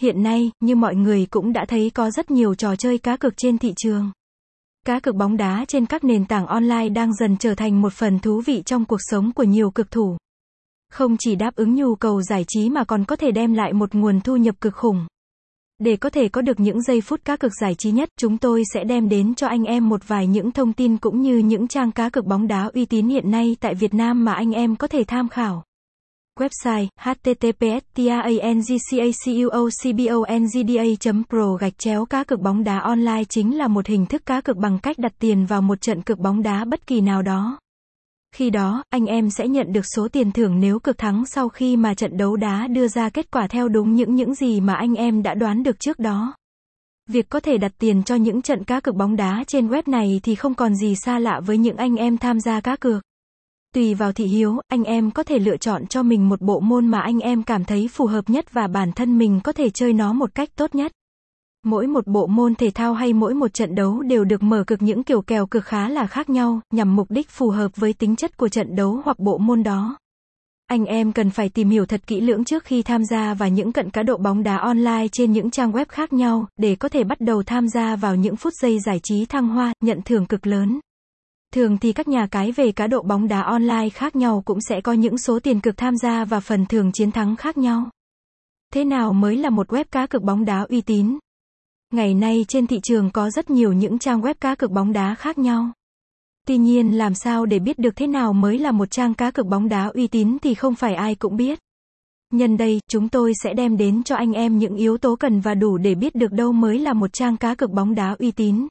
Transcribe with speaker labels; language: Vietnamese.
Speaker 1: Hiện nay, như mọi người cũng đã thấy có rất nhiều trò chơi cá cược trên thị trường. Cá cược bóng đá trên các nền tảng online đang dần trở thành một phần thú vị trong cuộc sống của nhiều cực thủ. Không chỉ đáp ứng nhu cầu giải trí mà còn có thể đem lại một nguồn thu nhập cực khủng. Để có thể có được những giây phút cá cược giải trí nhất, chúng tôi sẽ đem đến cho anh em một vài những thông tin cũng như những trang cá cược bóng đá uy tín hiện nay tại Việt Nam mà anh em có thể tham khảo. Website https pro gạch chéo cá cược bóng đá online chính là một hình thức cá cược bằng cách đặt tiền vào một trận cược bóng đá bất kỳ nào đó. Khi đó, anh em sẽ nhận được số tiền thưởng nếu cực thắng sau khi mà trận đấu đá đưa ra kết quả theo đúng những những gì mà anh em đã đoán được trước đó. Việc có thể đặt tiền cho những trận cá cược bóng đá trên web này thì không còn gì xa lạ với những anh em tham gia cá cược. Tùy vào thị hiếu, anh em có thể lựa chọn cho mình một bộ môn mà anh em cảm thấy phù hợp nhất và bản thân mình có thể chơi nó một cách tốt nhất. Mỗi một bộ môn thể thao hay mỗi một trận đấu đều được mở cực những kiểu kèo cực khá là khác nhau, nhằm mục đích phù hợp với tính chất của trận đấu hoặc bộ môn đó. Anh em cần phải tìm hiểu thật kỹ lưỡng trước khi tham gia và những cận cá độ bóng đá online trên những trang web khác nhau, để có thể bắt đầu tham gia vào những phút giây giải trí thăng hoa, nhận thưởng cực lớn. Thường thì các nhà cái về cá độ bóng đá online khác nhau cũng sẽ có những số tiền cực tham gia và phần thưởng chiến thắng khác nhau. Thế nào mới là một web cá cược bóng đá uy tín? Ngày nay trên thị trường có rất nhiều những trang web cá cược bóng đá khác nhau. Tuy nhiên làm sao để biết được thế nào mới là một trang cá cược bóng đá uy tín thì không phải ai cũng biết. Nhân đây, chúng tôi sẽ đem đến cho anh em những yếu tố cần và đủ để biết được đâu mới là một trang cá cược bóng đá uy tín.